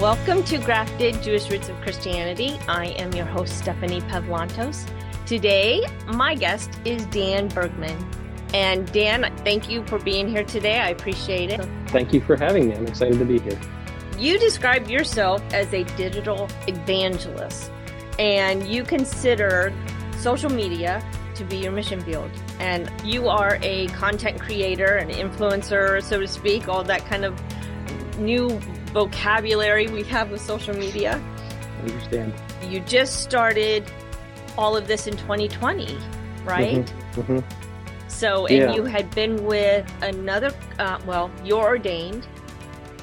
Welcome to Grafted Jewish Roots of Christianity. I am your host, Stephanie Pavlantos. Today, my guest is Dan Bergman. And Dan, thank you for being here today. I appreciate it. Thank you for having me. I'm excited to be here. You describe yourself as a digital evangelist, and you consider social media to be your mission field. And you are a content creator, an influencer, so to speak, all that kind of new vocabulary we have with social media. I understand. You just started all of this in 2020, right? Mm-hmm, mm-hmm. So, and yeah. you had been with another, uh, well, you're ordained.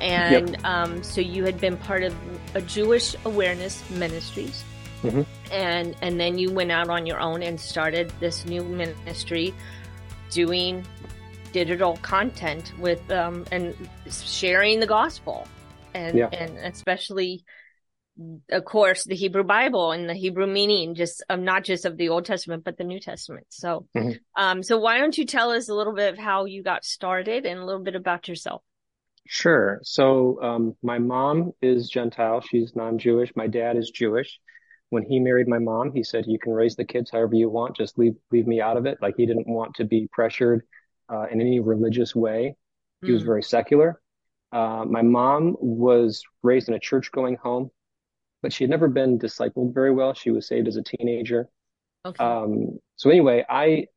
And yep. um, so you had been part of a Jewish Awareness Ministries. Mm-hmm. And, and then you went out on your own and started this new ministry doing digital content with um, and sharing the gospel and yeah. and especially of course the hebrew bible and the hebrew meaning just um, not just of the old testament but the new testament. So mm-hmm. um so why don't you tell us a little bit of how you got started and a little bit about yourself? Sure. So um my mom is gentile. She's non-jewish. My dad is jewish. When he married my mom he said you can raise the kids however you want. Just leave leave me out of it. Like he didn't want to be pressured uh, in any religious way. He mm. was very secular uh, my mom was raised in a church going home, but she had never been discipled very well. She was saved as a teenager. Okay. Um, so anyway, I,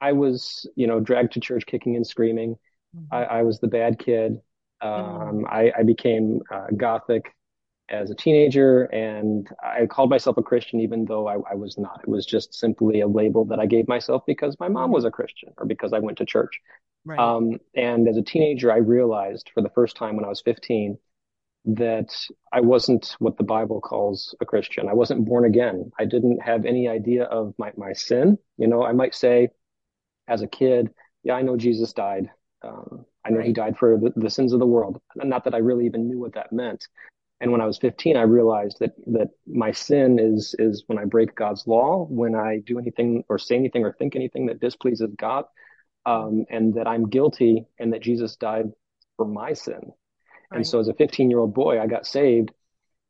I was, you know, dragged to church kicking and screaming. Mm-hmm. I, I, was the bad kid. Um, mm-hmm. I, I, became uh, Gothic as a teenager and I called myself a Christian even though I, I, was not. It was just simply a label that I gave myself because my mom was a Christian or because I went to church. Right. Um, and as a teenager, I realized for the first time when I was 15 that I wasn't what the Bible calls a Christian. I wasn't born again. I didn't have any idea of my, my sin. You know, I might say as a kid, yeah, I know Jesus died. Um, I know he died for the, the sins of the world. Not that I really even knew what that meant. And when I was 15, I realized that, that my sin is, is when I break God's law, when I do anything or say anything or think anything that displeases God um, and that I'm guilty and that Jesus died for my sin. Right. And so as a 15 year old boy, I got saved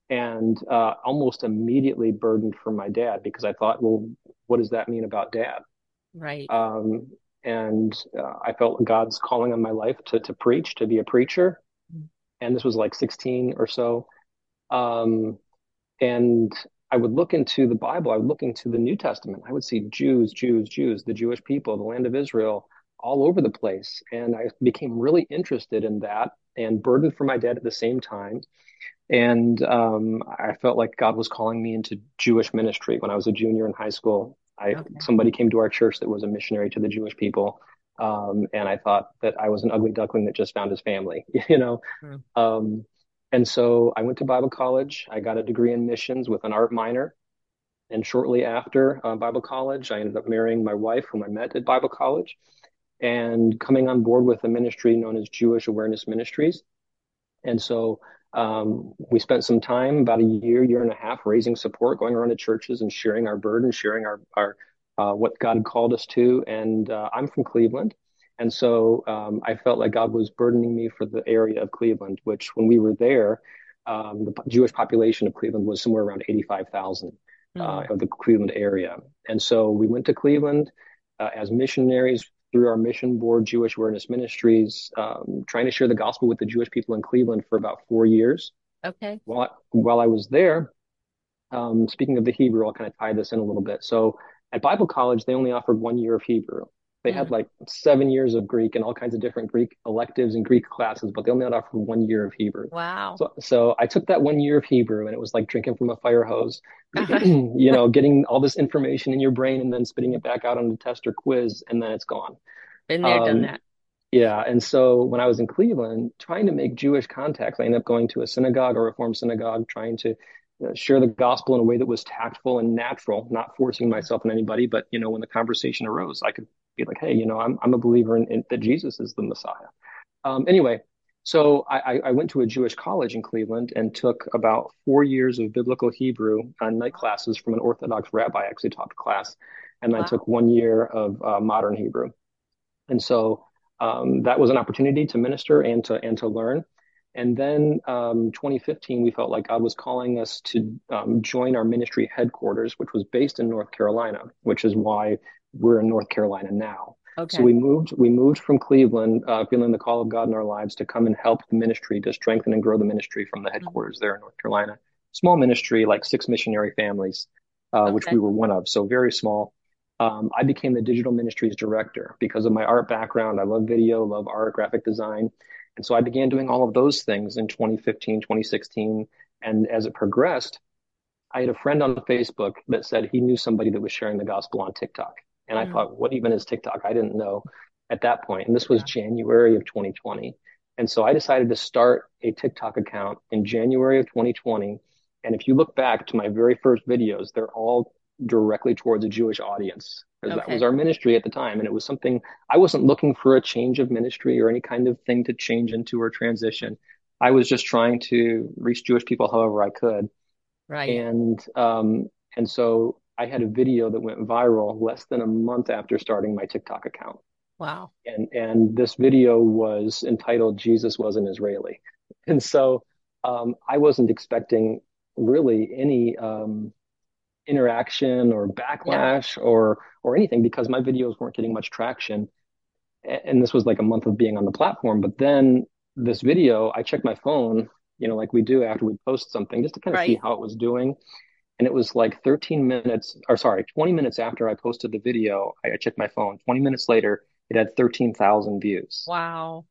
and uh, almost immediately burdened for my dad because I thought, well, what does that mean about dad? Right. Um, and uh, I felt God's calling on my life to, to preach, to be a preacher. Mm-hmm. And this was like 16 or so. Um, and I would look into the Bible, I would look into the New Testament. I would see Jews, Jews, Jews, the Jewish people, the land of Israel, all over the place. And I became really interested in that and burdened for my dad at the same time. And um, I felt like God was calling me into Jewish ministry when I was a junior in high school. I okay. somebody came to our church that was a missionary to the Jewish people, um, and I thought that I was an ugly duckling that just found his family, you know. Mm. Um, and so I went to Bible college. I got a degree in missions with an art minor. And shortly after uh, Bible college, I ended up marrying my wife, whom I met at Bible college and coming on board with a ministry known as Jewish Awareness Ministries. And so um, we spent some time, about a year, year and a half, raising support, going around to churches and sharing our burden, sharing our, our uh, what God had called us to. And uh, I'm from Cleveland. And so um, I felt like God was burdening me for the area of Cleveland, which when we were there, um, the Jewish population of Cleveland was somewhere around 85,000 mm. uh, of the Cleveland area. And so we went to Cleveland uh, as missionaries through our mission board, Jewish Awareness Ministries, um, trying to share the gospel with the Jewish people in Cleveland for about four years. Okay. While I, while I was there, um, speaking of the Hebrew, I'll kind of tie this in a little bit. So at Bible college, they only offered one year of Hebrew. They had like seven years of Greek and all kinds of different Greek electives and Greek classes, but they only offered one year of Hebrew. Wow. So, so I took that one year of Hebrew and it was like drinking from a fire hose, you know, getting all this information in your brain and then spitting it back out on the test or quiz and then it's gone. Been there, um, done that. Yeah. And so when I was in Cleveland, trying to make Jewish contacts, I ended up going to a synagogue, a Reform synagogue, trying to uh, share the gospel in a way that was tactful and natural, not forcing myself on anybody. But, you know, when the conversation arose, I could be like, hey, you know, I'm I'm a believer in, in that Jesus is the Messiah. Um, anyway, so I, I went to a Jewish college in Cleveland and took about four years of biblical Hebrew on night classes from an Orthodox rabbi. I actually taught the class, and wow. I took one year of uh, modern Hebrew, and so um, that was an opportunity to minister and to and to learn. And then um, 2015, we felt like God was calling us to um, join our ministry headquarters, which was based in North Carolina, which is why we're in North Carolina now. Okay. So we moved we moved from Cleveland, uh, feeling the call of God in our lives to come and help the ministry to strengthen and grow the ministry from the headquarters mm-hmm. there in North Carolina. Small ministry, like six missionary families, uh, okay. which we were one of. So very small. Um, I became the digital ministries director because of my art background. I love video, love art, graphic design. And so I began doing all of those things in 2015, 2016. And as it progressed, I had a friend on Facebook that said he knew somebody that was sharing the gospel on TikTok. And mm-hmm. I thought, what even is TikTok? I didn't know at that point. And this was yeah. January of 2020. And so I decided to start a TikTok account in January of 2020. And if you look back to my very first videos, they're all directly towards a Jewish audience because okay. that was our ministry at the time. And it was something I wasn't looking for a change of ministry or any kind of thing to change into or transition. I was just trying to reach Jewish people however I could. Right. And, um, and so I had a video that went viral less than a month after starting my TikTok account. Wow. And, and this video was entitled Jesus was an Israeli. And so, um, I wasn't expecting really any, um, interaction or backlash yeah. or or anything because my videos weren't getting much traction and this was like a month of being on the platform but then this video i checked my phone you know like we do after we post something just to kind of right. see how it was doing and it was like 13 minutes or sorry 20 minutes after i posted the video i checked my phone. 20 minutes later it had 13,000 views. Wow.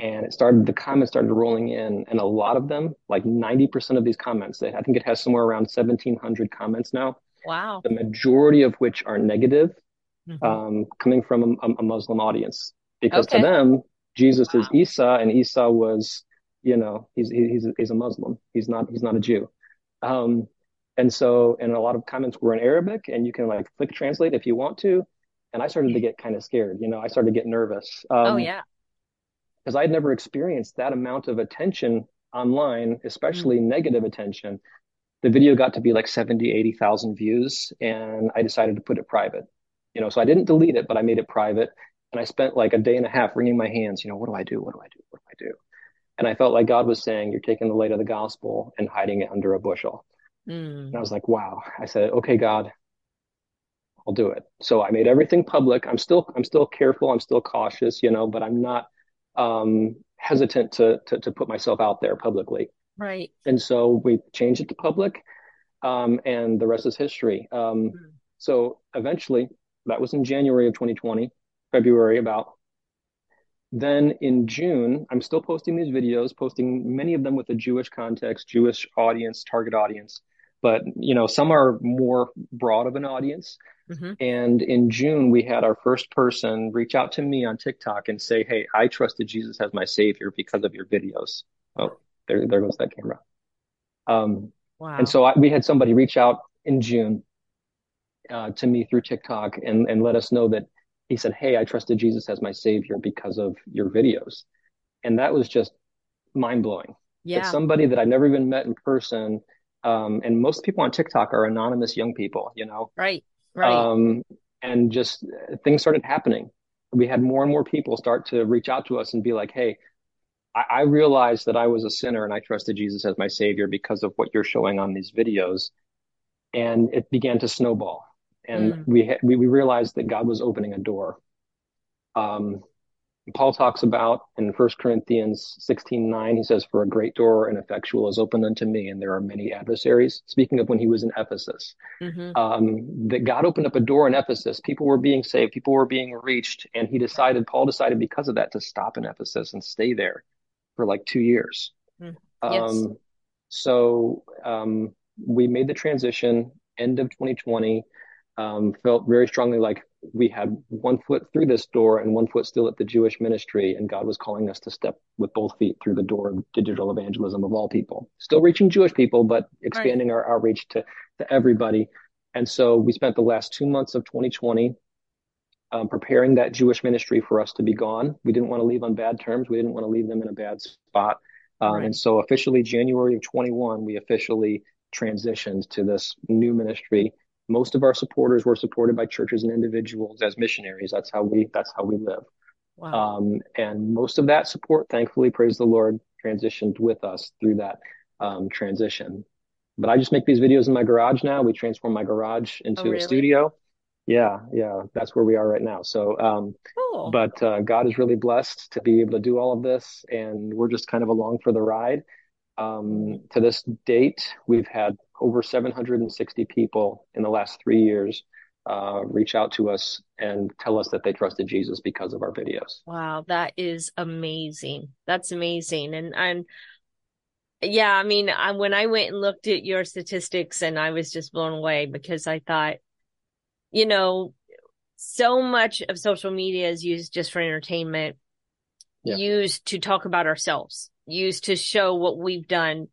And it started the comments started rolling in and a lot of them like 90% of these comments i think it has somewhere around 1700 comments now. Wow. The majority of which are negative mm-hmm. um, coming from a, a, muslim audience. Because okay. to them jesus wow. is isa and isa was you know he's he's he's a muslim. He's not he's not a jew. Um, and so and a lot of comments were in arabic and you can like click translate if you want to and i started to get kind of scared you know i started to get nervous um, oh yeah because I'd never experienced that amount of attention online, especially mm-hmm. negative attention. The video got to be like 70, 80,000 views, and I decided to put it private. You know, so I didn't delete it, but I made it private. And I spent like a day and a half wringing my hands, you know, what do I do? What do I do? What do I do? And I felt like God was saying, You're taking the light of the gospel and hiding it under a bushel. Mm. And I was like, Wow. I said, Okay, God, I'll do it. So I made everything public. I'm still, I'm still careful. I'm still cautious, you know, but I'm not um, hesitant to, to, to put myself out there publicly. Right. And so we changed it to public, um, and the rest is history. Um, mm. So eventually, that was in January of 2020, February about. Then in June, I'm still posting these videos, posting many of them with a Jewish context, Jewish audience, target audience. But you know, some are more broad of an audience. Mm-hmm. And in June, we had our first person reach out to me on TikTok and say, Hey, I trusted Jesus as my savior because of your videos. Oh, there, there goes that camera. Um, wow. And so I, we had somebody reach out in June uh, to me through TikTok and, and let us know that he said, Hey, I trusted Jesus as my savior because of your videos. And that was just mind blowing. Yeah. That somebody that I'd never even met in person. Um, and most people on TikTok are anonymous young people, you know? Right. Right. Um, and just things started happening. We had more and more people start to reach out to us and be like, Hey, I, I realized that I was a sinner and I trusted Jesus as my savior because of what you're showing on these videos. And it began to snowball. And mm. we, ha- we, we realized that God was opening a door. Um, Paul talks about in 1 Corinthians 16 9, he says, For a great door and effectual is opened unto me, and there are many adversaries. Speaking of when he was in Ephesus, mm-hmm. um, that God opened up a door in Ephesus. People were being saved, people were being reached, and he decided, Paul decided because of that to stop in Ephesus and stay there for like two years. Mm. Yes. Um, so um, we made the transition end of 2020. Um, felt very strongly like we had one foot through this door and one foot still at the Jewish ministry, and God was calling us to step with both feet through the door of digital evangelism of all people. Still reaching Jewish people, but expanding right. our outreach to, to everybody. And so we spent the last two months of 2020 um, preparing that Jewish ministry for us to be gone. We didn't want to leave on bad terms. We didn't want to leave them in a bad spot. Um, right. And so officially January of 21, we officially transitioned to this new ministry most of our supporters were supported by churches and individuals as missionaries. That's how we that's how we live. Wow. Um, and most of that support, thankfully, praise the Lord, transitioned with us through that um, transition. But I just make these videos in my garage now. We transform my garage into oh, really? a studio. Yeah, yeah, that's where we are right now. So, um, cool. but uh, God is really blessed to be able to do all of this, and we're just kind of along for the ride. Um, to this date, we've had over 760 people in the last three years uh, reach out to us and tell us that they trusted Jesus because of our videos. Wow, that is amazing. That's amazing. And and yeah, I mean, I, when I went and looked at your statistics, and I was just blown away because I thought, you know, so much of social media is used just for entertainment, yeah. used to talk about ourselves, used to show what we've done,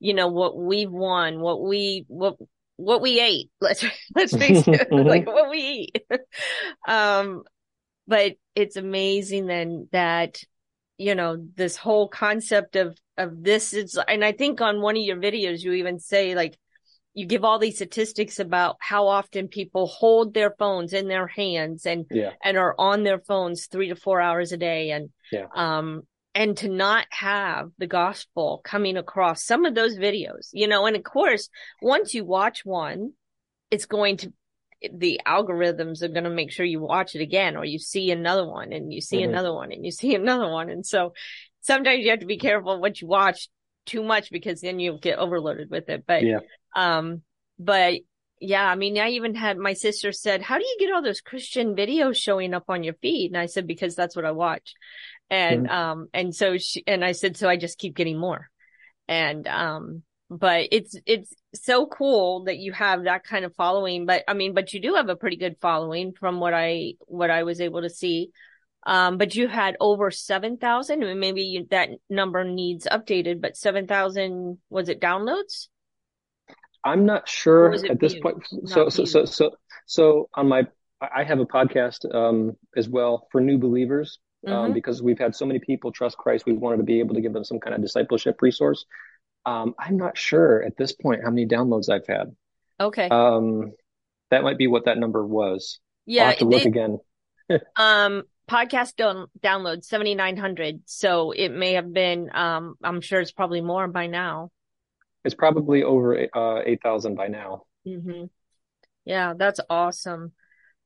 you know, what we've won, what we, what, what we ate. Let's, let's face it, like what we eat. um, but it's amazing then that, you know, this whole concept of, of this is, and I think on one of your videos, you even say like, you give all these statistics about how often people hold their phones in their hands and yeah. and are on their phones three to four hours a day and yeah. um and to not have the gospel coming across some of those videos you know and of course once you watch one it's going to the algorithms are going to make sure you watch it again or you see another one and you see mm-hmm. another one and you see another one and so sometimes you have to be careful what you watch too much because then you'll get overloaded with it but yeah um, but yeah, I mean, I even had my sister said, how do you get all those Christian videos showing up on your feed? And I said, because that's what I watch. And, mm-hmm. um, and so she, and I said, so I just keep getting more. And, um, but it's, it's so cool that you have that kind of following. But I mean, but you do have a pretty good following from what I, what I was able to see. Um, but you had over 7,000 maybe you, that number needs updated, but 7,000, was it downloads? I'm not sure at this point. So, so, so, so, so on my, I have a podcast um, as well for new believers um, mm-hmm. because we've had so many people trust Christ. We wanted to be able to give them some kind of discipleship resource. Um, I'm not sure at this point how many downloads I've had. Okay. Um, that might be what that number was. Yeah. I'll have to look again. um, podcast down- download 7,900. So it may have been, um, I'm sure it's probably more by now. It's probably over uh, 8,000 by now. Mm-hmm. Yeah, that's awesome.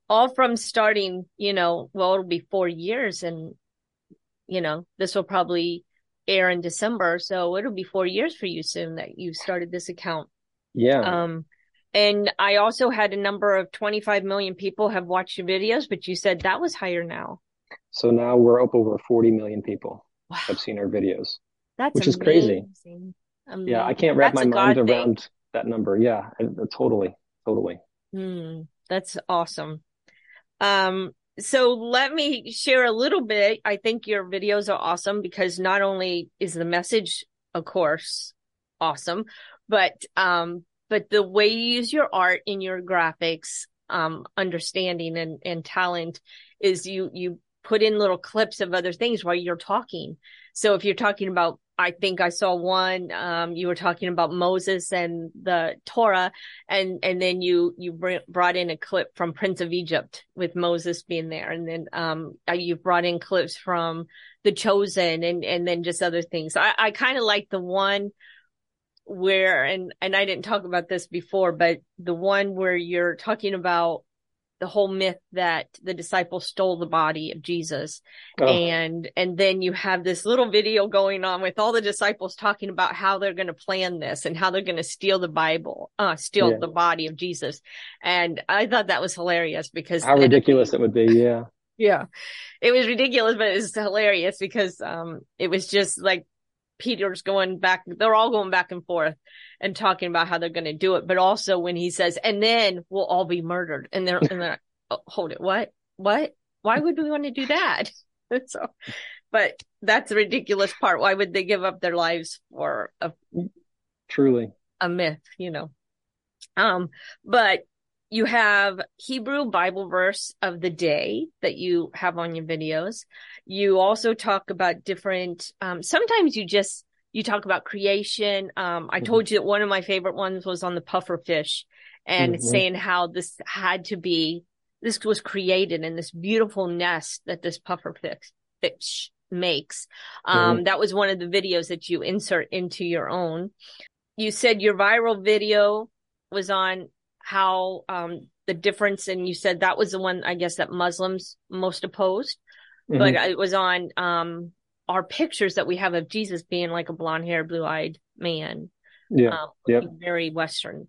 All from starting, you know, well, it'll be four years and, you know, this will probably air in December. So it'll be four years for you soon that you started this account. Yeah. Um, and I also had a number of 25 million people have watched your videos, but you said that was higher now. So now we're up over 40 million people wow. have seen our videos. That's which amazing. is crazy. Um, yeah, I can't wrap my mind around thing. that number. Yeah, totally, totally. Mm, that's awesome. Um, so let me share a little bit. I think your videos are awesome because not only is the message, of course, awesome, but um, but the way you use your art in your graphics, um, understanding and and talent is you you put in little clips of other things while you're talking. So if you're talking about I think I saw one. Um, you were talking about Moses and the Torah, and and then you you br- brought in a clip from Prince of Egypt with Moses being there, and then um, uh, you brought in clips from The Chosen, and and then just other things. I I kind of like the one where and and I didn't talk about this before, but the one where you're talking about the whole myth that the disciples stole the body of Jesus. Oh. And, and then you have this little video going on with all the disciples talking about how they're going to plan this and how they're going to steal the Bible, uh, steal yeah. the body of Jesus. And I thought that was hilarious because how ridiculous it would be. Yeah. Yeah. It was ridiculous, but it's hilarious because, um, it was just like Peter's going back, they're all going back and forth and talking about how they're going to do it. But also when he says, and then we'll all be murdered and they're, and they're, oh, hold it. What? What? Why would we want to do that? so, but that's the ridiculous part. Why would they give up their lives for a truly a myth, you know? Um, but you have Hebrew Bible verse of the day that you have on your videos. You also talk about different, um, sometimes you just, you talk about creation. Um, I mm-hmm. told you that one of my favorite ones was on the puffer fish and mm-hmm. saying how this had to be, this was created in this beautiful nest that this puffer fish, fish makes. Um, mm-hmm. That was one of the videos that you insert into your own. You said your viral video was on how um, the difference, and you said that was the one I guess that Muslims most opposed, mm-hmm. but it was on um, our pictures that we have of Jesus being like a blonde haired, blue eyed man. Yeah. Um, yep. Very Western.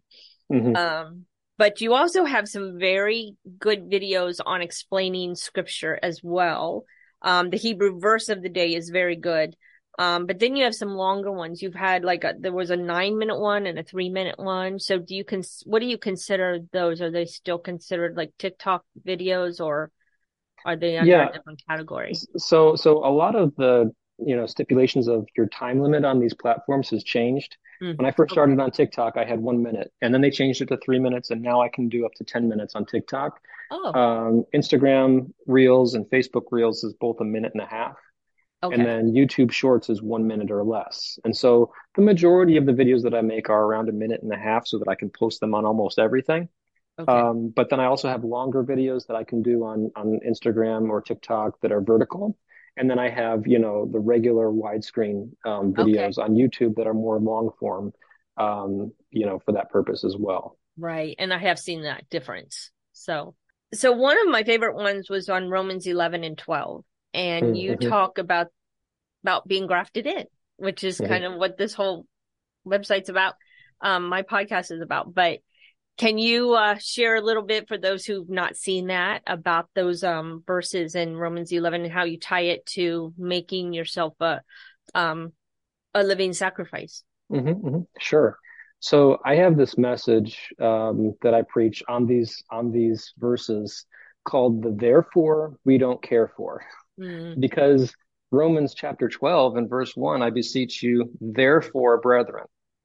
Mm-hmm. Um, but you also have some very good videos on explaining scripture as well. Um, the Hebrew verse of the day is very good. Um, but then you have some longer ones. You've had like a, there was a nine minute one and a three minute one. So do you cons, what do you consider those? Are they still considered like TikTok videos or are they under yeah. a different category? So, so a lot of the, you know, stipulations of your time limit on these platforms has changed. Mm-hmm. When I first started on TikTok, I had one minute and then they changed it to three minutes and now I can do up to 10 minutes on TikTok. Oh. Um, Instagram Reels and Facebook Reels is both a minute and a half. Okay. And then YouTube Shorts is one minute or less. And so the majority of the videos that I make are around a minute and a half so that I can post them on almost everything. Okay. Um, but then I also have longer videos that I can do on, on Instagram or TikTok that are vertical. And then I have, you know, the regular widescreen um, videos okay. on YouTube that are more long form, um, you know, for that purpose as well. Right. And I have seen that difference. So, so one of my favorite ones was on Romans 11 and 12 and mm-hmm. you talk about about being grafted in, which is mm-hmm. kind of what this whole website's about. Um, my podcast is about, but can you uh, share a little bit for those who've not seen that about those um, verses in Romans 11 and how you tie it to making yourself a um, a living sacrifice? Mm-hmm, mm-hmm. Sure. So I have this message um, that I preach on these on these verses called the "Therefore We Don't Care For." Mm. because Romans chapter 12 and verse 1, I beseech you, therefore, brethren.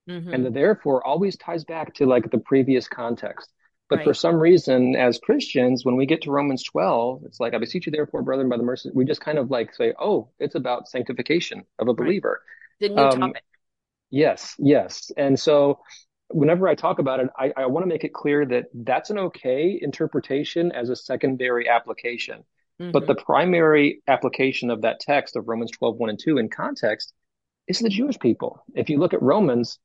Mm-hmm. And the therefore always ties back to like the previous context. But right. for some reason, as Christians, when we get to Romans 12, it's like, I beseech you, therefore, brethren, by the mercy, we just kind of like say, oh, it's about sanctification of a believer. Right. The new um, topic. Yes, yes. And so whenever I talk about it, I, I want to make it clear that that's an okay interpretation as a secondary application. Mm-hmm. But the primary application of that text of Romans 12, 1 and 2 in context is the Jewish people. If you look at Romans,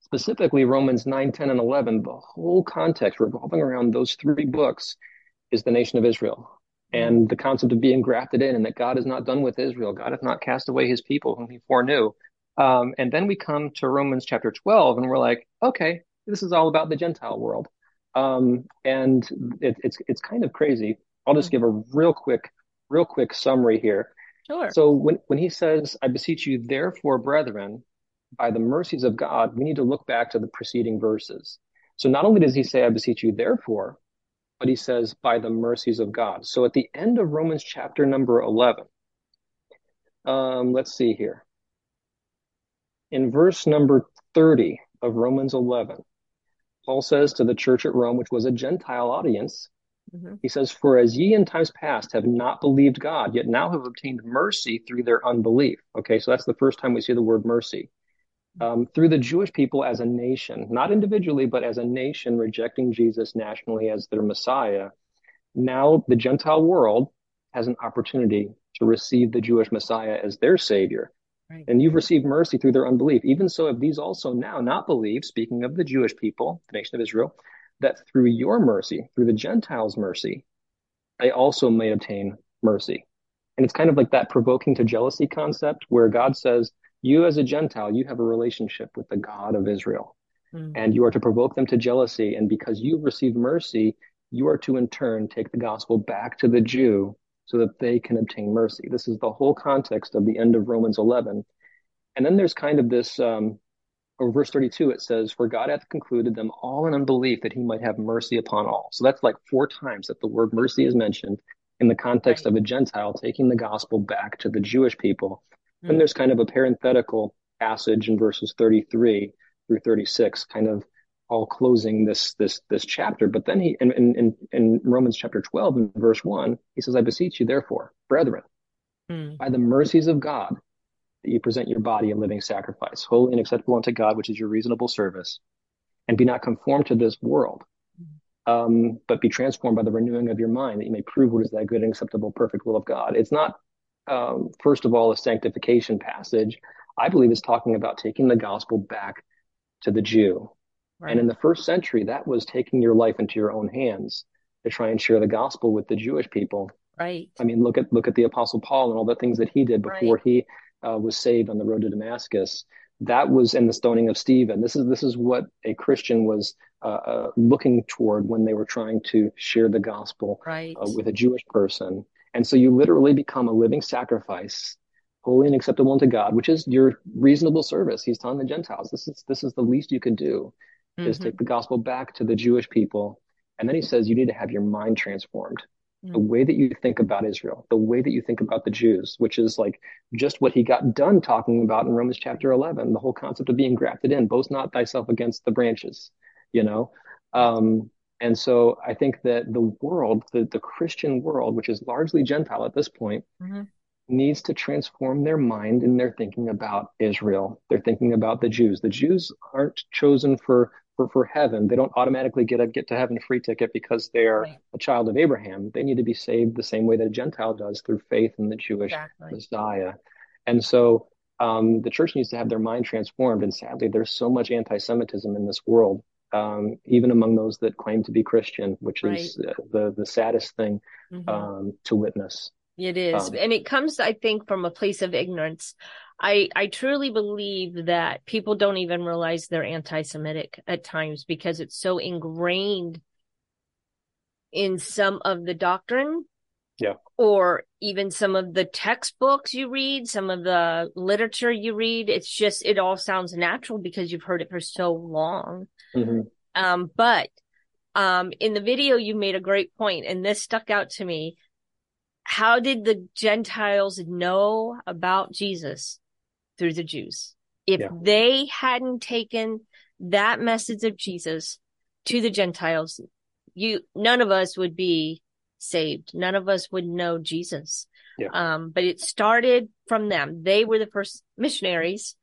specifically Romans 9, 10, and 11, the whole context revolving around those three books is the nation of Israel. Mm-hmm. And the concept of being grafted in and that God is not done with Israel. God hath not cast away his people whom he foreknew. Um, and then we come to Romans chapter 12 and we're like, okay, this is all about the Gentile world. Um, and it, it's, it's kind of crazy I'll just give a real quick, real quick summary here. Sure. So when, when he says, I beseech you, therefore, brethren, by the mercies of God, we need to look back to the preceding verses. So not only does he say, I beseech you, therefore, but he says, by the mercies of God. So at the end of Romans chapter number 11, um, let's see here. In verse number 30 of Romans 11, Paul says to the church at Rome, which was a Gentile audience, Mm-hmm. He says, For as ye in times past have not believed God, yet now have obtained mercy through their unbelief. Okay, so that's the first time we see the word mercy. Um, through the Jewish people as a nation, not individually, but as a nation rejecting Jesus nationally as their Messiah. Now the Gentile world has an opportunity to receive the Jewish Messiah as their Savior. Right. And you've received mercy through their unbelief. Even so, if these also now not believe, speaking of the Jewish people, the nation of Israel, that through your mercy, through the Gentiles' mercy, they also may obtain mercy. And it's kind of like that provoking to jealousy concept where God says, you as a Gentile, you have a relationship with the God of Israel. Mm. And you are to provoke them to jealousy. And because you've received mercy, you are to in turn take the gospel back to the Jew so that they can obtain mercy. This is the whole context of the end of Romans 11. And then there's kind of this um, or verse 32, it says, For God hath concluded them all in unbelief that he might have mercy upon all. So that's like four times that the word mercy is mentioned in the context right. of a Gentile taking the gospel back to the Jewish people. Mm. And there's kind of a parenthetical passage in verses 33 through 36, kind of all closing this this this chapter. But then he in in, in Romans chapter 12 and verse 1, he says, I beseech you, therefore, brethren, mm. by the mercies of God, that you present your body a living sacrifice, holy and acceptable unto God, which is your reasonable service, and be not conformed to this world, um, but be transformed by the renewing of your mind, that you may prove what is that good and acceptable, perfect will of God. It's not um, first of all, a sanctification passage. I believe it's talking about taking the gospel back to the Jew. Right. And in the first century, that was taking your life into your own hands to try and share the gospel with the Jewish people. Right. I mean, look at look at the Apostle Paul and all the things that he did before right. he uh, was saved on the road to Damascus. That was in the stoning of Stephen. This is this is what a Christian was uh, uh, looking toward when they were trying to share the gospel uh, right. with a Jewish person. And so you literally become a living sacrifice holy and acceptable unto God, which is your reasonable service. He's telling the Gentiles, this is, this is the least you can do mm-hmm. is take the gospel back to the Jewish people. And then he says, you need to have your mind transformed. The way that you think about Israel, the way that you think about the Jews, which is like just what he got done talking about in Romans chapter 11, the whole concept of being grafted in, boast not thyself against the branches, you know? Um, and so I think that the world, the, the Christian world, which is largely Gentile at this point, mm-hmm needs to transform their mind and their thinking about Israel. They're thinking about the Jews. The Jews aren't chosen for for, for heaven. They don't automatically get a get to heaven free ticket because they're right. a child of Abraham. They need to be saved the same way that a Gentile does through faith in the Jewish exactly. Messiah. And so um, the church needs to have their mind transformed. And sadly, there's so much anti-Semitism in this world, um, even among those that claim to be Christian, which right. is the the saddest thing mm-hmm. um, to witness. It is. Um, and it comes, I think, from a place of ignorance. I, I truly believe that people don't even realize they're anti-Semitic at times because it's so ingrained in some of the doctrine. Yeah. Or even some of the textbooks you read, some of the literature you read. It's just, it all sounds natural because you've heard it for so long. Mm-hmm. Um, but, um, in the video, you made a great point and this stuck out to me how did the Gentiles know about Jesus? Through the Jews. If yeah. they hadn't taken that message of Jesus to the Gentiles, you, none of us would be saved. None of us would know Jesus. Yeah. Um, but it started from them. They were the first missionaries.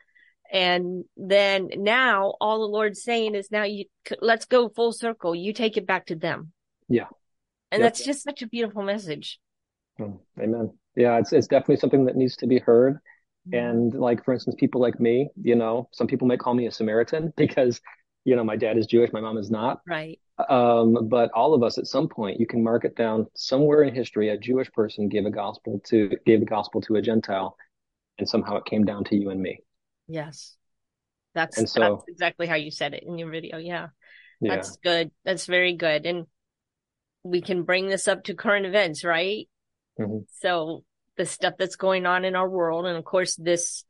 And then now all the Lord's saying is now you, let's go full circle. You take it back to them. Yeah. And that's just such a beautiful message. Mm, amen. Yeah, it's it's definitely something that needs to be heard. Mm-hmm. And like for instance, people like me, you know, some people might call me a Samaritan because, you know, my dad is Jewish, my mom is not. Right. Um, but all of us at some point, you can mark it down somewhere in history, a Jewish person gave a gospel to gave the gospel to a Gentile, and somehow it came down to you and me. Yes. That's, and so, that's exactly how you said it in your video. Yeah. yeah. That's good. That's very good. And we can bring this up to current events, right? Mm-hmm. So the stuff that's going on in our world, and of course this,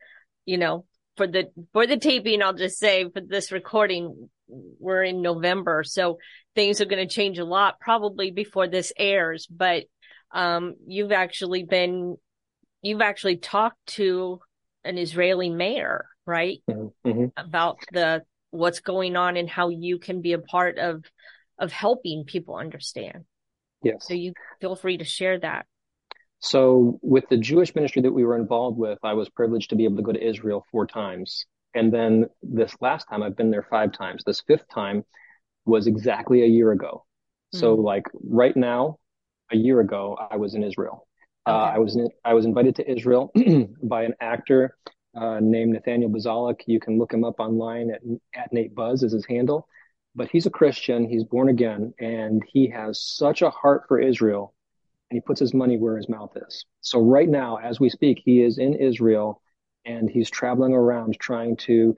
you know, for the for the taping, I'll just say for this recording, we're in November, so things are going to change a lot probably before this airs. But um, you've actually been, you've actually talked to an Israeli mayor, right, mm-hmm. mm-hmm. about the what's going on and how you can be a part of of helping people understand. Yes. So you feel free to share that. So with the Jewish ministry that we were involved with, I was privileged to be able to go to Israel four times. And then this last time I've been there five times. This fifth time was exactly a year ago. Mm. So hmm. like right now, a year ago, I was in Israel. Uh, okay. Uh, I was in, I was invited to Israel by an actor uh, named Nathaniel Buzolic. You can look him up online at, at Nate Buzz is his handle. But he's a Christian. He's born again, and he has such a heart for Israel and he puts his money where his mouth is. So right now, as we speak, he is in Israel and he's traveling around trying to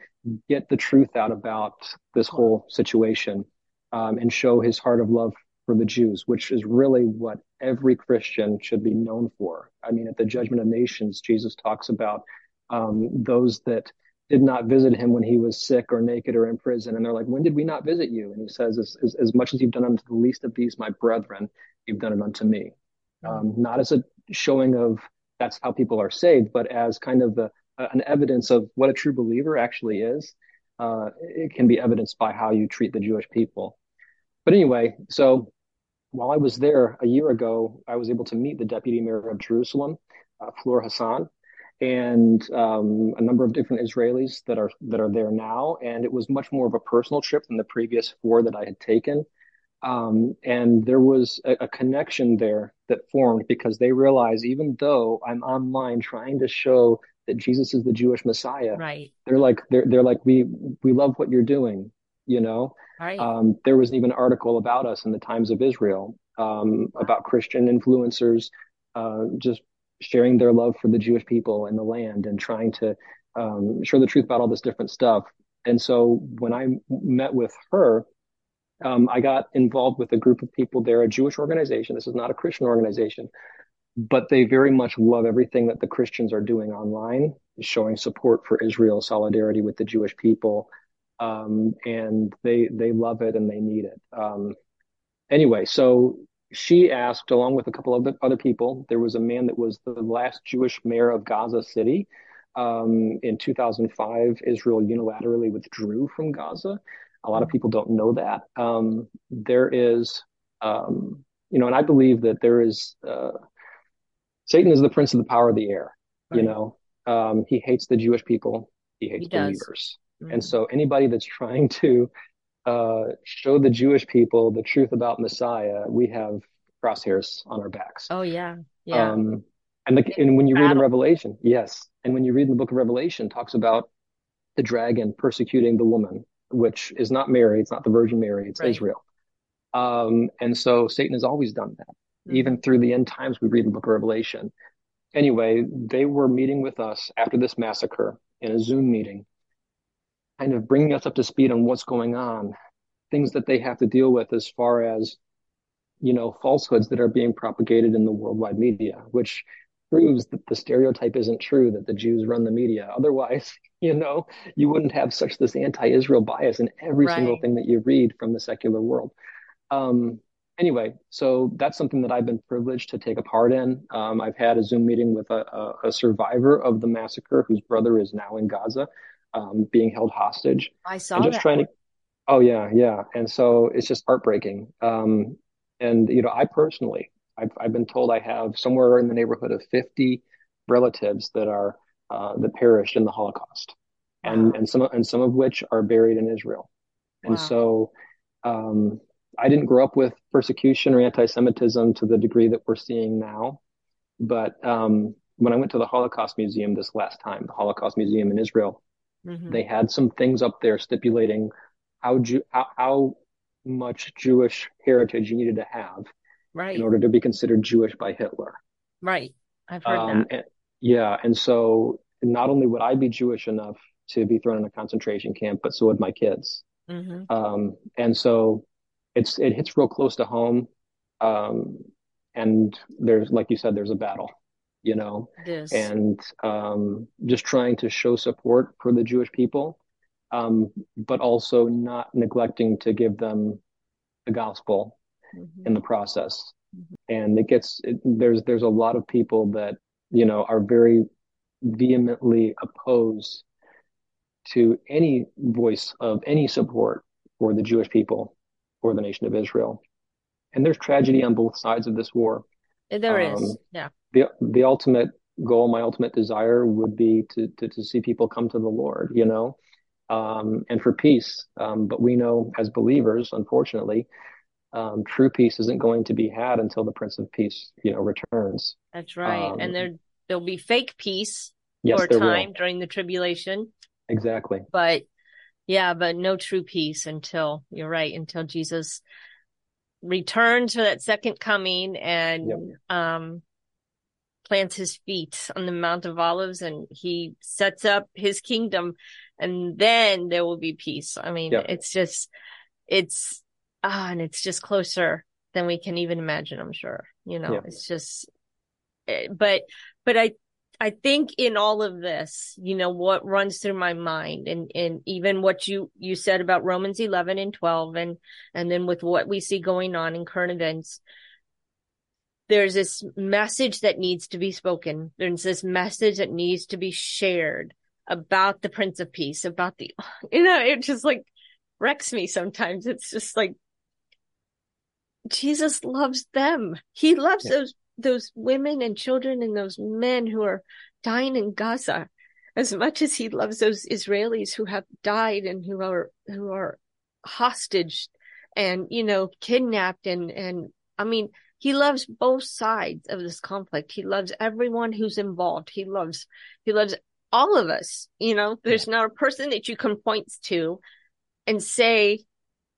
get the truth out about this whole situation um, and show his heart of love for the Jews, which is really what every Christian should be known for. I mean, at the judgment of nations, Jesus talks about um, those that did not visit him when he was sick or naked or in prison. And they're like, when did we not visit you? And he says, as, as, as much as you've done unto the least of these, my brethren, you've done it unto me um, not as a showing of that's how people are saved, but as kind of an evidence of what a true believer actually is. Uh, it can be evidenced by how you treat the Jewish people. But anyway, so while I was there a year ago, I was able to meet the deputy mayor of Jerusalem, uh, Fleur Hassan, and um, a number of different Israelis that are that are there now. And it was much more of a personal trip than the previous four that I had taken. Um, and there was a, a, connection there that formed because they realize even though I'm online trying to show that Jesus is the Jewish Messiah, right? They're like they're they're like we we love what you're doing, you know. Right. Um, there was even an article about us in the Times of Israel um, about Christian influencers uh, just sharing their love for the Jewish people and the land and trying to um, show the truth about all this different stuff. And so when I met with her, um, I got involved with a group of people. They're a Jewish organization. This is not a Christian organization, but they very much love everything that the Christians are doing online, showing support for Israel, solidarity with the Jewish people, um, and they they love it and they need it. Um, anyway, so she asked, along with a couple of other people, there was a man that was the last Jewish mayor of Gaza City. Um, in 2005, Israel unilaterally withdrew from Gaza. A lot of people don't know that. Um, there is, um, you know, and I believe that there is, uh, Satan is the prince of the power of the air. Right. You know, um, he hates the Jewish people. He hates he believers. Mm-hmm. And so anybody that's trying to uh, show the Jewish people the truth about Messiah, we have crosshairs on our backs. Oh yeah, yeah. Um, and, the, and when you read in Revelation, yes, and when you read in the book of Revelation, talks about the dragon persecuting the woman, which is not Mary, it's not the Virgin Mary, it's right. Israel. Um, and so Satan has always done that. Mm-hmm. Even through the end times, we read the book of Revelation. Anyway, they were meeting with us after this massacre in a Zoom meeting, kind of bringing us up to speed on what's going on, things that they have to deal with as far as, you know, falsehoods that are being propagated in the worldwide media, which proves that the stereotype isn't true that the Jews run the media. Otherwise, you know, you wouldn't have such this anti-Israel bias in every right. single thing that you read from the secular world. Um, anyway, so that's something that I've been privileged to take a part in. Um, I've had a Zoom meeting with a, a, a, survivor of the massacre whose brother is now in Gaza um, being held hostage. I saw and just that. trying to. Oh yeah, yeah, and so it's just heartbreaking. Um, and you know, I personally, I've I've been told I have somewhere in the neighborhood of fifty relatives that are uh, that perished in the Holocaust, wow. and and some and some of which are buried in Israel. And wow. so, um, I didn't grow up with persecution or anti-Semitism to the degree that we're seeing now, but um, when I went to the Holocaust Museum this last time, the Holocaust Museum in Israel, Mm-hmm. They had some things up there stipulating how, Ju- how, how much Jewish heritage you needed to have right. in order to be considered Jewish by Hitler. Right. I've heard um, that. And, yeah. And so not only would I be Jewish enough to be thrown in a concentration camp, but so would my kids. Mm-hmm. Um, and so it's, it hits real close to home. Um, and there's, like you said, there's a battle you know, and um, just trying to show support for the Jewish people, um, but also not neglecting to give them the gospel mm-hmm. in the process. Mm-hmm. And it gets it, there's there's a lot of people that you know are very vehemently opposed to any voice of any support for the Jewish people or the nation of Israel. And there's tragedy on both sides of this war. There um, is, yeah the the ultimate goal, my ultimate desire would be to to, to see people come to the Lord, you know, um, and for peace. Um, but we know as believers, unfortunately, um, true peace isn't going to be had until the Prince of Peace, you know, returns. That's right, and um, there there'll be fake peace yes, for a time will. during the tribulation. Exactly. But yeah, but no true peace until you're right until Jesus returns for that second coming and yep. um plants his feet on the Mount of Olives and he sets up his kingdom and then there will be peace. I mean, yeah. it's just, it's, ah, and it's just closer than we can even imagine, I'm sure. You know, yeah. it's just, eh, but, but I, I think in all of this, you know, what runs through my mind and, and even what you, you said about Romans 11 and 12 and, and then with what we see going on in current events, there's this message that needs to be spoken. There's this message that needs to be shared about the Prince of Peace, about the, you know, it just like wrecks me sometimes. It's just like, Jesus loves them. He loves yeah. those, those women and children and those men who are dying in Gaza as much as he loves those Israelis who have died and who are, who are hostage and, you know, kidnapped and, and I mean, he loves both sides of this conflict. He loves everyone who's involved. He loves, he loves all of us. You know, there's not a person that you can point to and say,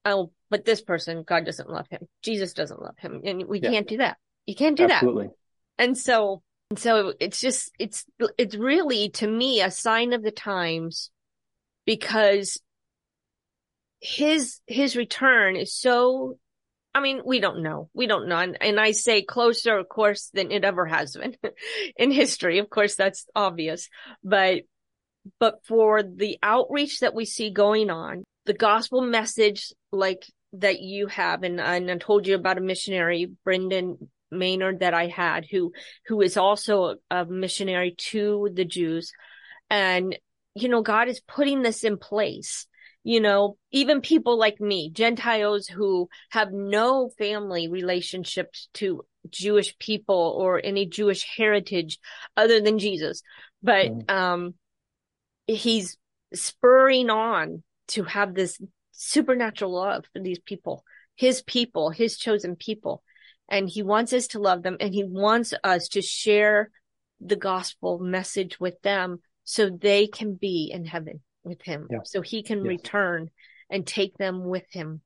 oh, but this person, God doesn't love him. Jesus doesn't love him. And we yeah. can't do that. You can't do Absolutely. that. And so, and so it's just, it's, it's really to me a sign of the times because his, his return is so, I mean, we don't know. We don't know. And, and I say closer, of course, than it ever has been in history. Of course, that's obvious, but, but for the outreach that we see going on, the gospel message, like that you have, and, and I told you about a missionary, Brendan Maynard, that I had, who who is also a, missionary to the Jews, and you know, God is putting this in place. You know, even people like me, Gentiles who have no family relationships to Jewish people or any Jewish heritage other than Jesus, but mm. um, he's spurring on to have this supernatural love for these people, his people, his chosen people. And he wants us to love them and he wants us to share the gospel message with them so they can be in heaven with him. Yeah. So he can yes. return and take them with him.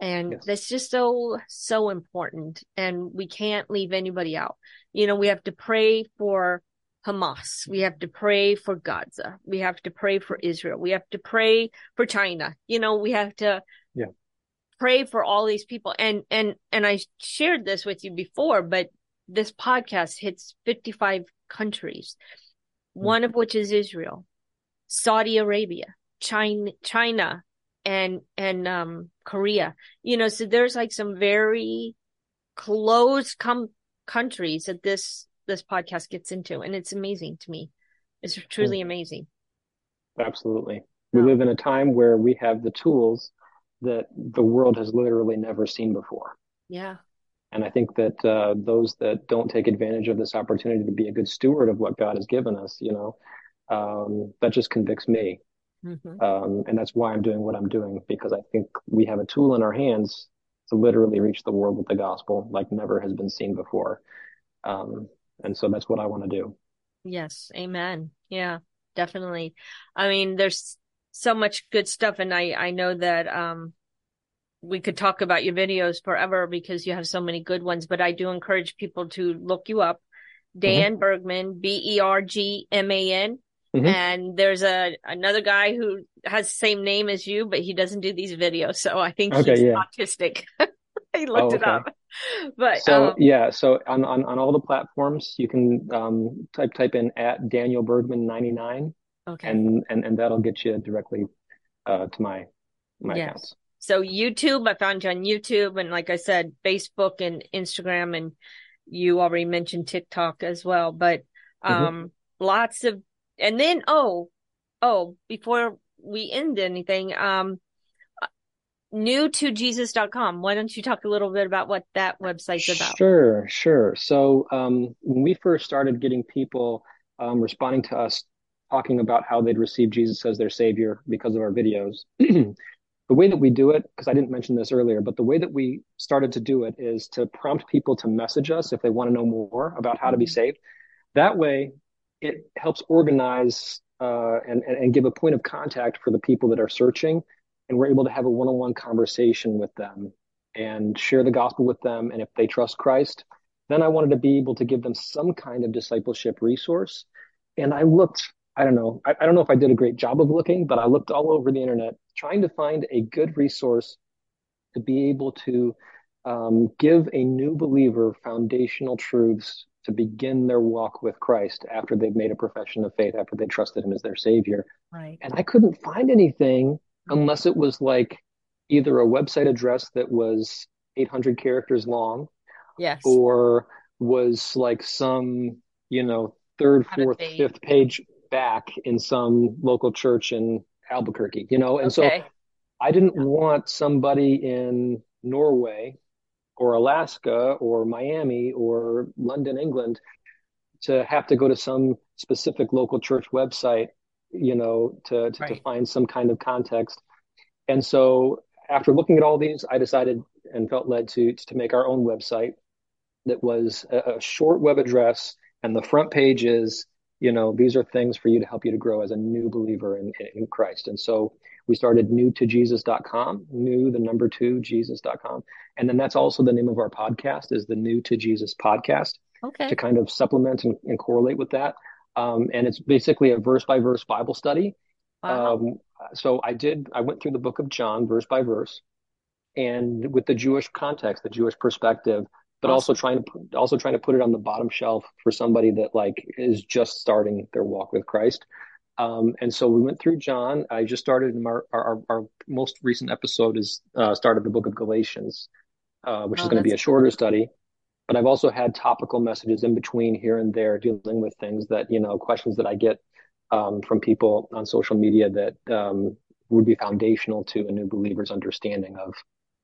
And yes. that's just so, so important. And we can't leave anybody out. You know, we have to pray for Hamas. We have to pray for Gaza. We have to pray for Israel. We have to pray for China. You know, we have to yeah. pray for all these people. And, and, and I shared this with you before, but this podcast hits 55 countries, mm-hmm. one of which is Israel, Saudi Arabia, China, China, and, and, um, Korea, you know, so there's like some very close com- countries that this this podcast gets into. And it's amazing to me. It's truly mm. amazing. Absolutely. We live in a time where we have the tools that the world has literally never seen before. Yeah. And I think that uh, those that don't take advantage of this opportunity to be a good steward of what God has given us, you know, um, that just convicts me. Mm-hmm. Um, and that's why I'm doing what I'm doing because I think we have a tool in our hands to literally reach the world with the gospel like never has been seen before. Um, and so that's what I want to do. Yes. Amen. Yeah, definitely. I mean, there's so much good stuff. And I, I know that, um, we could talk about your videos forever because you have so many good ones, but I do encourage people to look you up. Dan mm-hmm. Bergman, B-E-R-G-M-A-N. Mm-hmm. And there's a, another guy who has the same name as you, but he doesn't do these videos. So I think okay, he's yeah. autistic. I looked oh, okay. it up. But so um, yeah, so on, on on all the platforms you can um type type in at Daniel Bergman 99. Okay. And and and that'll get you directly uh to my my yes. accounts. So YouTube, I found you on YouTube and like I said, Facebook and Instagram and you already mentioned TikTok as well, but mm-hmm. um mm-hmm. lots of and then oh oh before we end anything um new to jesus.com. Why don't you talk a little bit about what that website's about? Sure, sure. So, um, when we first started getting people um, responding to us talking about how they'd received Jesus as their savior because of our videos, the way that we do it, because I didn't mention this earlier, but the way that we started to do it is to prompt people to message us if they want to know more about how to be mm-hmm. saved. That way, it helps organize uh, and, and give a point of contact for the people that are searching and we're able to have a one-on-one conversation with them and share the gospel with them. And if they trust Christ, then I wanted to be able to give them some kind of discipleship resource. And I looked, I don't know, I, I don't know if I did a great job of looking, but I looked all over the internet trying to find a good resource to be able to um, give a new believer foundational truths to begin their walk with Christ after they've made a profession of faith, after they trusted Him as their Savior. Right. And I couldn't find anything unless it was like either a website address that was 800 characters long yes. or was like some you know third fourth fifth page back in some local church in albuquerque you know? And okay. so i didn't want somebody in norway or alaska or miami or london england to have to go to some specific local church website you know, to, to, right. to find some kind of context. And so after looking at all these, I decided and felt led to, to make our own website. that was a, a short web address, and the front page is, you know, these are things for you to help you to grow as a new believer in, in Christ. And so we started newtojesus.com, new, the number two, jesus.com. And then that's also the name of our podcast is the New to Jesus podcast okay. to kind of supplement and, and correlate with that. Um, and it's basically a verse by verse Bible study. Wow. Um, so I did, I went through the book of John verse by verse and with the Jewish context, the Jewish perspective, but awesome. also trying to, also trying to put it on the bottom shelf for somebody that like is just starting their walk with Christ. Um, and so we went through John. I just started our, our, our most recent episode is uh, started the book of Galatians, uh, which oh, is going to be a shorter study. But I've also had topical messages in between here and there dealing with things that, you know, questions that I get um, from people on social media that um, would be foundational to a new believer's understanding of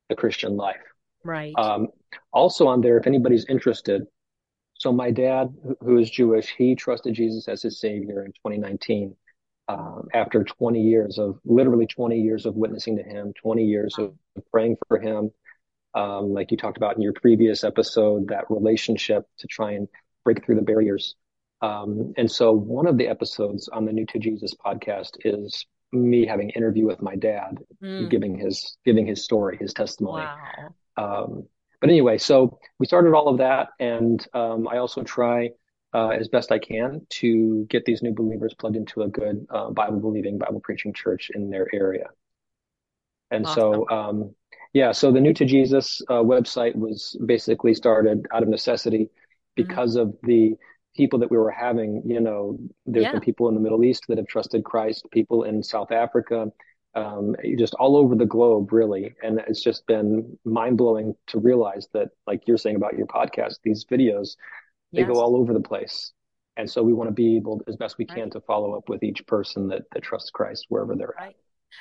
the Christian life. Right. Um, also on there, if anybody's interested, so my dad, who is Jewish, he trusted Jesus as his savior in 2019. Um, after 20 years of literally 20 years of witnessing to him, 20 years of praying for him, like you talked about in your previous episode, that relationship to try and break through the barriers. Um, and so one of the episodes on the New to Jesus podcast is me having an interview with my dad, mm. giving his giving his story, his testimony. Wow. Um, but anyway, so we started all of that, and um, I also try uh, as best I can to get these new believers plugged into a good uh, Bible believing, Bible preaching church in their area. And awesome. so, um, yeah, so the New to Jesus uh, website was basically started out of necessity mm-hmm. because mm-hmm. of the people that we were having. You know, there's yeah. been people in the Middle East that have trusted Christ, people in South Africa, um, just all over the globe, really. And it's just been mind blowing to realize that, like you're saying about your podcast, these videos, they yes. go all over the place. And so we want to be able, as best we can, right. to follow up with each person that, that trusts Christ wherever they're right. at.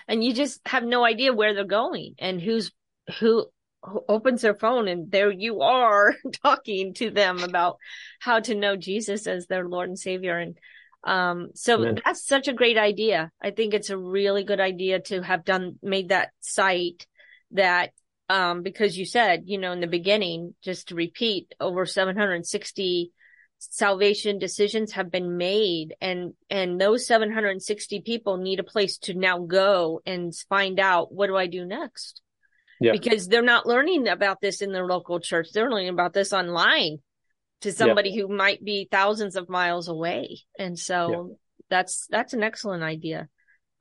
And you just have no idea where they're going and who's who who opens their phone and there you are talking to them about how to know Jesus as their Lord and Savior. And um, so Amen. that's such a great idea. I think it's a really good idea to have done, made that site that, um, because you said, you know, in the beginning, just to repeat, over 760 salvation decisions have been made and, and those 760 people need a place to now go and find out what do I do next? Yeah. Because they're not learning about this in their local church. They're learning about this online to somebody yeah. who might be thousands of miles away. And so yeah. that's, that's an excellent idea.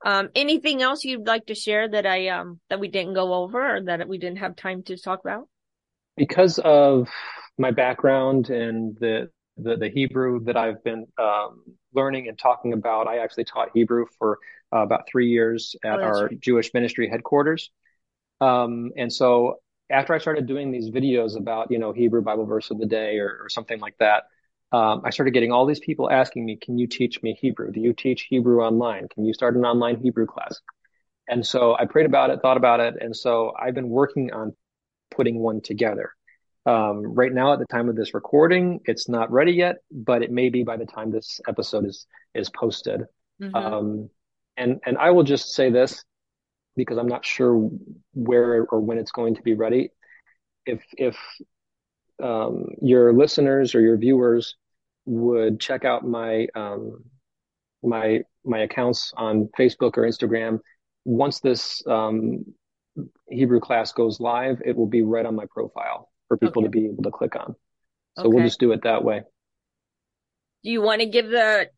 Um, anything else you'd like to share that I, um, that we didn't go over or that we didn't have time to talk about? Because of my background and the, the, the Hebrew that I've been, um, learning and talking about, I actually taught Hebrew for uh, about three years at oh, our right. Jewish ministry headquarters. Um, and so after I started doing these videos about, you know, Hebrew Bible verse of the day or, or something like that, um, I started getting all these people asking me, can you teach me Hebrew? Do you teach Hebrew online? Can you start an online Hebrew class? And so I prayed about it, thought about it. And so I've been working on putting one together. Um, right now, at the time of this recording, it's not ready yet, but it may be by the time this episode is, is posted. Mm-hmm. Um, and, and I will just say this because I'm not sure where or when it's going to be ready. If if um, your listeners or your viewers would check out my um, my my accounts on Facebook or Instagram, once this um, Hebrew class goes live, it will be right on my profile for people okay. to be able to click on. So okay. we'll just do it that way. Do you want to give the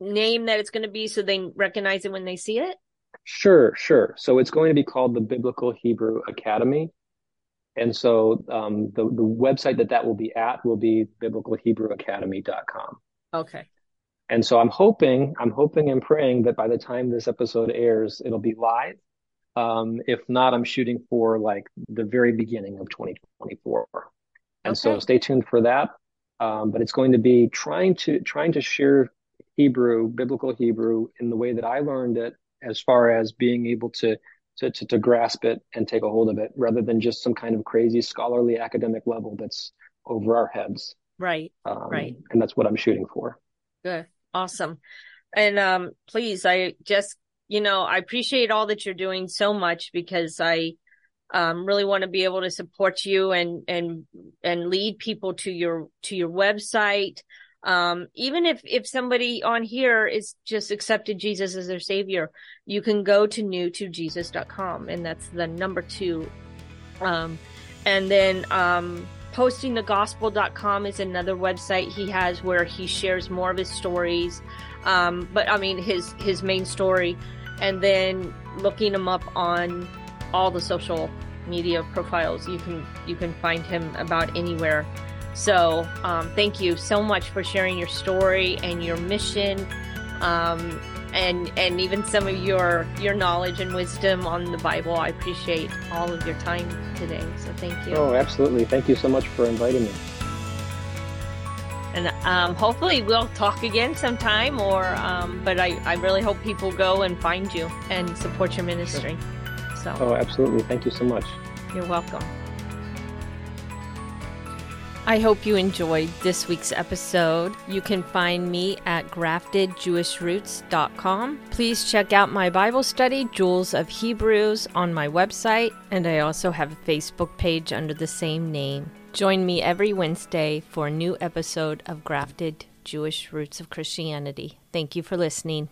name that it's going to be so they recognize it when they see it? Sure, sure. So it's going to be called the Biblical Hebrew Academy. And so um, the, the website that that will be at will be biblicalhebrewacademy.com. Okay. And so I'm hoping, I'm hoping and praying that by the time this episode airs, it'll be live. Um, if not, I'm shooting for like the very beginning of 2024. And okay. so stay tuned for that. Um, but it's going to be trying to, trying to share Hebrew, biblical Hebrew in the way that I learned it as far as being able to, to, to, to grasp it and take a hold of it rather than just some kind of crazy scholarly academic level that's over our heads. Right. Um, right. And that's what I'm shooting for. Good. Awesome. And, um, please, I just, you know, I appreciate all that you're doing so much because I, um, really want to be able to support you and and and lead people to your to your website. Um, even if if somebody on here is just accepted Jesus as their savior, you can go to new2jesus.com and that's the number two. Um, and then um, postingthegospel.com is another website he has where he shares more of his stories. Um, but I mean his his main story, and then looking him up on all the social media profiles. You can you can find him about anywhere. So um, thank you so much for sharing your story and your mission, um, and and even some of your your knowledge and wisdom on the Bible. I appreciate all of your time today. So thank you. Oh, absolutely. Thank you so much for inviting me. And um, hopefully we'll talk again sometime. Or, um, but I, I really hope people go and find you and support your ministry. Sure. So. Oh, absolutely. Thank you so much. You're welcome. I hope you enjoyed this week's episode. You can find me at graftedjewishroots.com. Please check out my Bible study, Jewels of Hebrews, on my website, and I also have a Facebook page under the same name. Join me every Wednesday for a new episode of Grafted Jewish Roots of Christianity. Thank you for listening.